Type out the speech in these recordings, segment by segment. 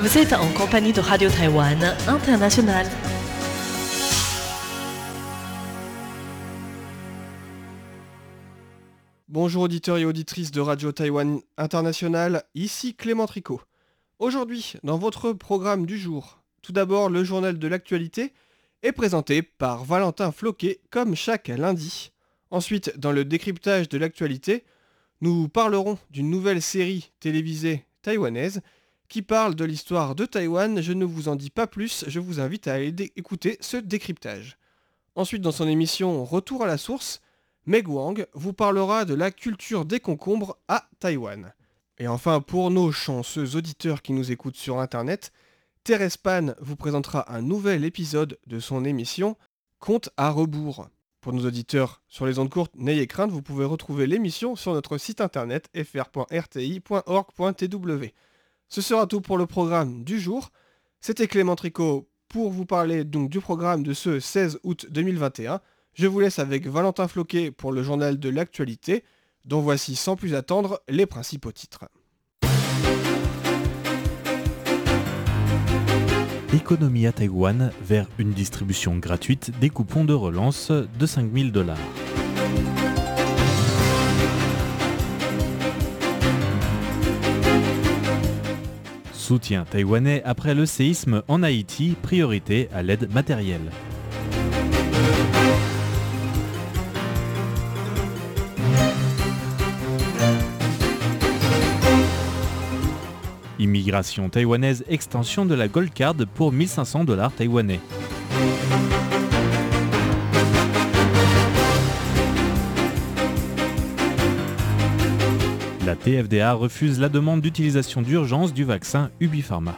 Vous êtes en compagnie de Radio Taïwan International. Bonjour auditeurs et auditrices de Radio Taïwan International, ici Clément Tricot. Aujourd'hui, dans votre programme du jour, tout d'abord le journal de l'actualité est présenté par Valentin Floquet comme chaque lundi. Ensuite, dans le décryptage de l'actualité, nous parlerons d'une nouvelle série télévisée taïwanaise qui parle de l'histoire de Taïwan. Je ne vous en dis pas plus, je vous invite à aller écouter ce décryptage. Ensuite, dans son émission Retour à la source, Meg Wang vous parlera de la culture des concombres à Taïwan. Et enfin, pour nos chanceux auditeurs qui nous écoutent sur Internet, Thérèse Pan vous présentera un nouvel épisode de son émission Compte à rebours. Pour nos auditeurs sur les ondes courtes, n'ayez crainte, vous pouvez retrouver l'émission sur notre site internet fr.rti.org.tw. Ce sera tout pour le programme du jour. C'était Clément Tricot pour vous parler donc du programme de ce 16 août 2021. Je vous laisse avec Valentin Floquet pour le journal de l'actualité, dont voici sans plus attendre les principaux titres. Économie à Taïwan vers une distribution gratuite des coupons de relance de 5000 dollars. Soutien taïwanais après le séisme en Haïti, priorité à l'aide matérielle. Immigration taïwanaise, extension de la Gold Card pour 1500 dollars taïwanais. La TFDA refuse la demande d'utilisation d'urgence du vaccin Ubipharma.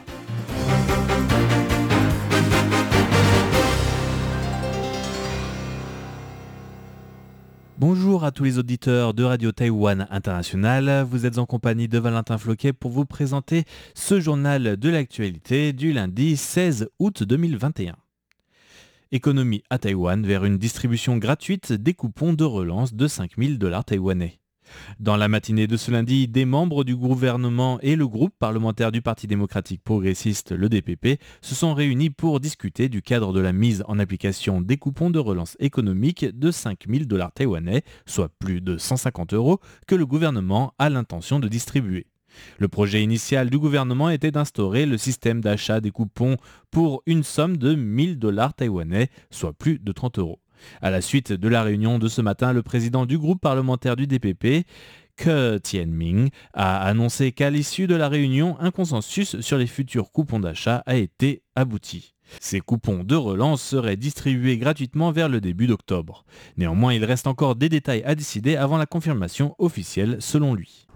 Bonjour à tous les auditeurs de Radio Taïwan International. Vous êtes en compagnie de Valentin Floquet pour vous présenter ce journal de l'actualité du lundi 16 août 2021. Économie à Taïwan vers une distribution gratuite des coupons de relance de 5000 dollars taïwanais. Dans la matinée de ce lundi, des membres du gouvernement et le groupe parlementaire du Parti démocratique progressiste, le DPP, se sont réunis pour discuter du cadre de la mise en application des coupons de relance économique de 5000 dollars taïwanais, soit plus de 150 euros, que le gouvernement a l'intention de distribuer. Le projet initial du gouvernement était d'instaurer le système d'achat des coupons pour une somme de 1000 dollars taïwanais, soit plus de 30 euros. À la suite de la réunion de ce matin, le président du groupe parlementaire du DPP, Ke Tianming, a annoncé qu'à l'issue de la réunion, un consensus sur les futurs coupons d'achat a été abouti. Ces coupons de relance seraient distribués gratuitement vers le début d'octobre. Néanmoins, il reste encore des détails à décider avant la confirmation officielle selon lui.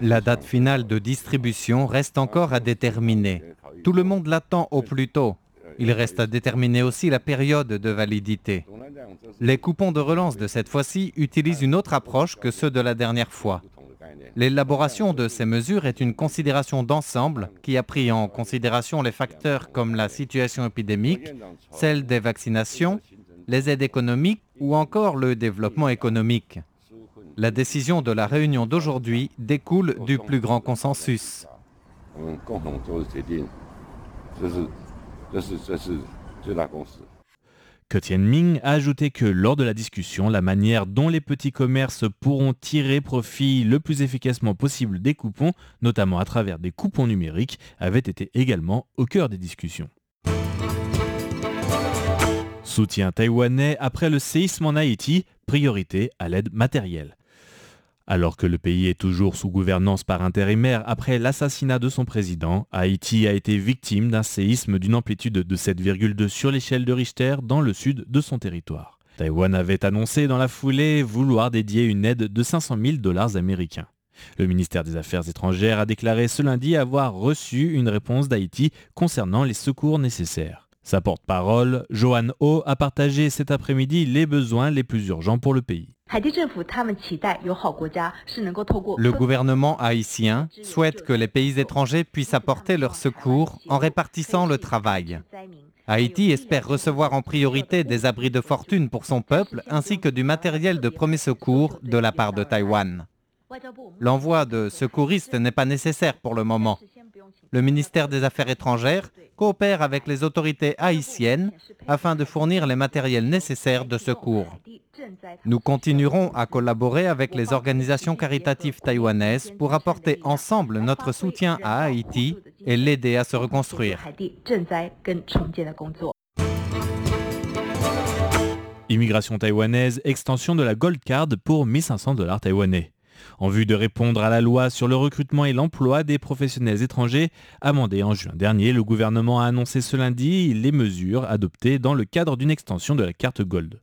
La date finale de distribution reste encore à déterminer. Tout le monde l'attend au plus tôt. Il reste à déterminer aussi la période de validité. Les coupons de relance de cette fois-ci utilisent une autre approche que ceux de la dernière fois. L'élaboration de ces mesures est une considération d'ensemble qui a pris en considération les facteurs comme la situation épidémique, celle des vaccinations, les aides économiques ou encore le développement économique. La décision de la réunion d'aujourd'hui découle du plus grand consensus. Que Tianming a ajouté que lors de la discussion, la manière dont les petits commerces pourront tirer profit le plus efficacement possible des coupons, notamment à travers des coupons numériques, avait été également au cœur des discussions. Soutien taïwanais après le séisme en Haïti, priorité à l'aide matérielle. Alors que le pays est toujours sous gouvernance par intérimaire après l'assassinat de son président, Haïti a été victime d'un séisme d'une amplitude de 7,2 sur l'échelle de Richter dans le sud de son territoire. Taïwan avait annoncé dans la foulée vouloir dédier une aide de 500 000 dollars américains. Le ministère des Affaires étrangères a déclaré ce lundi avoir reçu une réponse d'Haïti concernant les secours nécessaires. Sa porte-parole, Johan Ho, a partagé cet après-midi les besoins les plus urgents pour le pays. Le gouvernement haïtien souhaite que les pays étrangers puissent apporter leur secours en répartissant le travail. Haïti espère recevoir en priorité des abris de fortune pour son peuple ainsi que du matériel de premier secours de la part de Taïwan. L'envoi de secouristes n'est pas nécessaire pour le moment. Le ministère des Affaires étrangères coopère avec les autorités haïtiennes afin de fournir les matériels nécessaires de secours. Nous continuerons à collaborer avec les organisations caritatives taïwanaises pour apporter ensemble notre soutien à Haïti et l'aider à se reconstruire. Immigration taïwanaise, extension de la Gold Card pour 1500 dollars taïwanais. En vue de répondre à la loi sur le recrutement et l'emploi des professionnels étrangers, amendée en juin dernier, le gouvernement a annoncé ce lundi les mesures adoptées dans le cadre d'une extension de la carte Gold.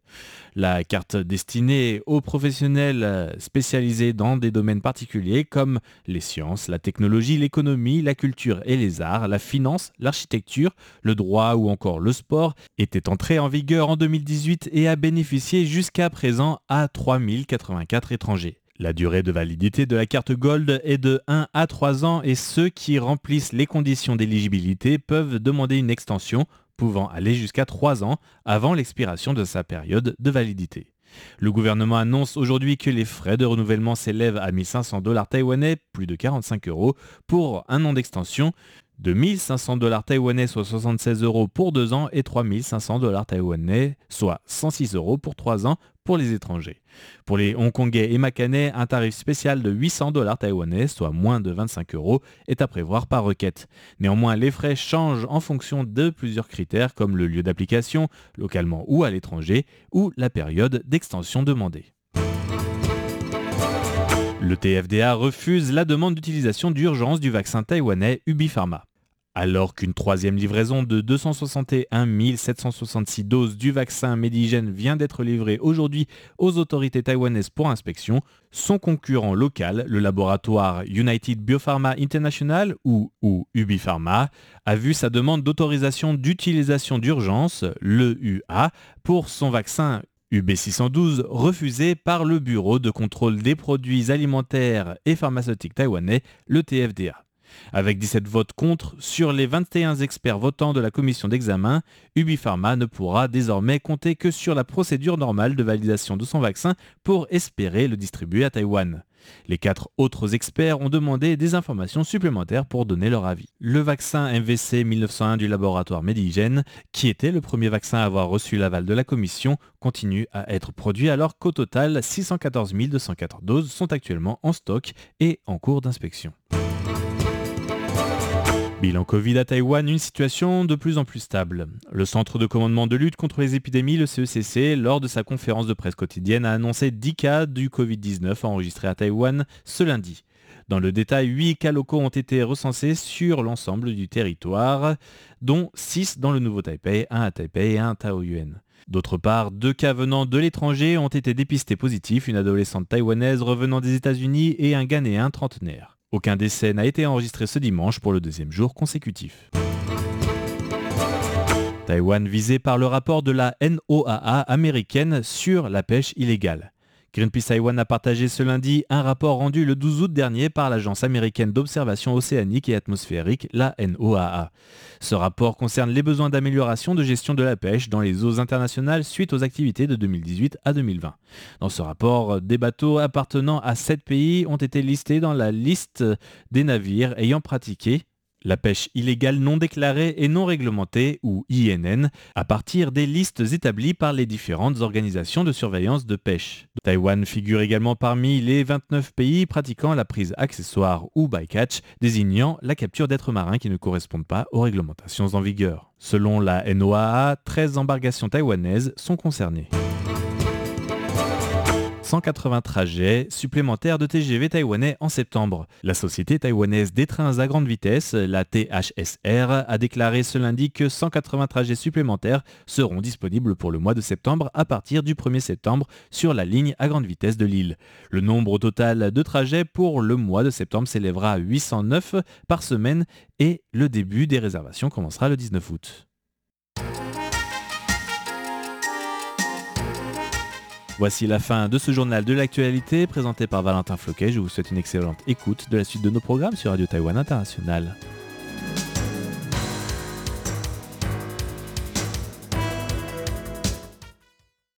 La carte destinée aux professionnels spécialisés dans des domaines particuliers comme les sciences, la technologie, l'économie, la culture et les arts, la finance, l'architecture, le droit ou encore le sport était entrée en vigueur en 2018 et a bénéficié jusqu'à présent à 3084 étrangers. La durée de validité de la carte Gold est de 1 à 3 ans et ceux qui remplissent les conditions d'éligibilité peuvent demander une extension pouvant aller jusqu'à 3 ans avant l'expiration de sa période de validité. Le gouvernement annonce aujourd'hui que les frais de renouvellement s'élèvent à 1500 dollars taïwanais, plus de 45 euros, pour un an d'extension, de 1500 dollars taïwanais, soit 76 euros pour 2 ans, et 3500 dollars taïwanais, soit 106 euros pour 3 ans pour les étrangers. Pour les Hongkongais et Macanais, un tarif spécial de 800 dollars taïwanais, soit moins de 25 euros, est à prévoir par requête. Néanmoins, les frais changent en fonction de plusieurs critères comme le lieu d'application, localement ou à l'étranger, ou la période d'extension demandée. Le TFDA refuse la demande d'utilisation d'urgence du vaccin taïwanais Ubipharma. Alors qu'une troisième livraison de 261 766 doses du vaccin Medigène vient d'être livrée aujourd'hui aux autorités taïwanaises pour inspection, son concurrent local, le laboratoire United Biopharma International ou, ou Ubipharma, a vu sa demande d'autorisation d'utilisation d'urgence, l'EUA, pour son vaccin UB612 refusée par le Bureau de contrôle des produits alimentaires et pharmaceutiques taïwanais, le TFDA. Avec 17 votes contre, sur les 21 experts votants de la commission d'examen, Ubipharma ne pourra désormais compter que sur la procédure normale de validation de son vaccin pour espérer le distribuer à Taïwan. Les quatre autres experts ont demandé des informations supplémentaires pour donner leur avis. Le vaccin MVC 1901 du laboratoire Medigène, qui était le premier vaccin à avoir reçu l'aval de la commission, continue à être produit alors qu'au total 614 204 doses sont actuellement en stock et en cours d'inspection. Bilan Covid à Taïwan, une situation de plus en plus stable. Le Centre de commandement de lutte contre les épidémies, le CECC, lors de sa conférence de presse quotidienne, a annoncé 10 cas du Covid-19 enregistrés à Taïwan ce lundi. Dans le détail, 8 cas locaux ont été recensés sur l'ensemble du territoire, dont 6 dans le Nouveau Taipei, 1 à Taipei et 1 à Taoyuan. D'autre part, deux cas venant de l'étranger ont été dépistés positifs, une adolescente taïwanaise revenant des États-Unis et un Ghanéen trentenaire. Aucun décès n'a été enregistré ce dimanche pour le deuxième jour consécutif. Taïwan visé par le rapport de la NOAA américaine sur la pêche illégale. Greenpeace Taiwan a partagé ce lundi un rapport rendu le 12 août dernier par l'Agence américaine d'observation océanique et atmosphérique, la NOAA. Ce rapport concerne les besoins d'amélioration de gestion de la pêche dans les eaux internationales suite aux activités de 2018 à 2020. Dans ce rapport, des bateaux appartenant à sept pays ont été listés dans la liste des navires ayant pratiqué la pêche illégale non déclarée et non réglementée, ou INN, à partir des listes établies par les différentes organisations de surveillance de pêche. Taïwan figure également parmi les 29 pays pratiquant la prise accessoire ou bycatch, désignant la capture d'êtres marins qui ne correspondent pas aux réglementations en vigueur. Selon la NOAA, 13 embarcations taïwanaises sont concernées. 180 trajets supplémentaires de TGV taïwanais en septembre. La société taïwanaise des trains à grande vitesse, la THSR, a déclaré ce lundi que 180 trajets supplémentaires seront disponibles pour le mois de septembre à partir du 1er septembre sur la ligne à grande vitesse de Lille. Le nombre total de trajets pour le mois de septembre s'élèvera à 809 par semaine et le début des réservations commencera le 19 août. Voici la fin de ce journal de l'actualité présenté par Valentin Floquet. Je vous souhaite une excellente écoute de la suite de nos programmes sur Radio Taïwan International.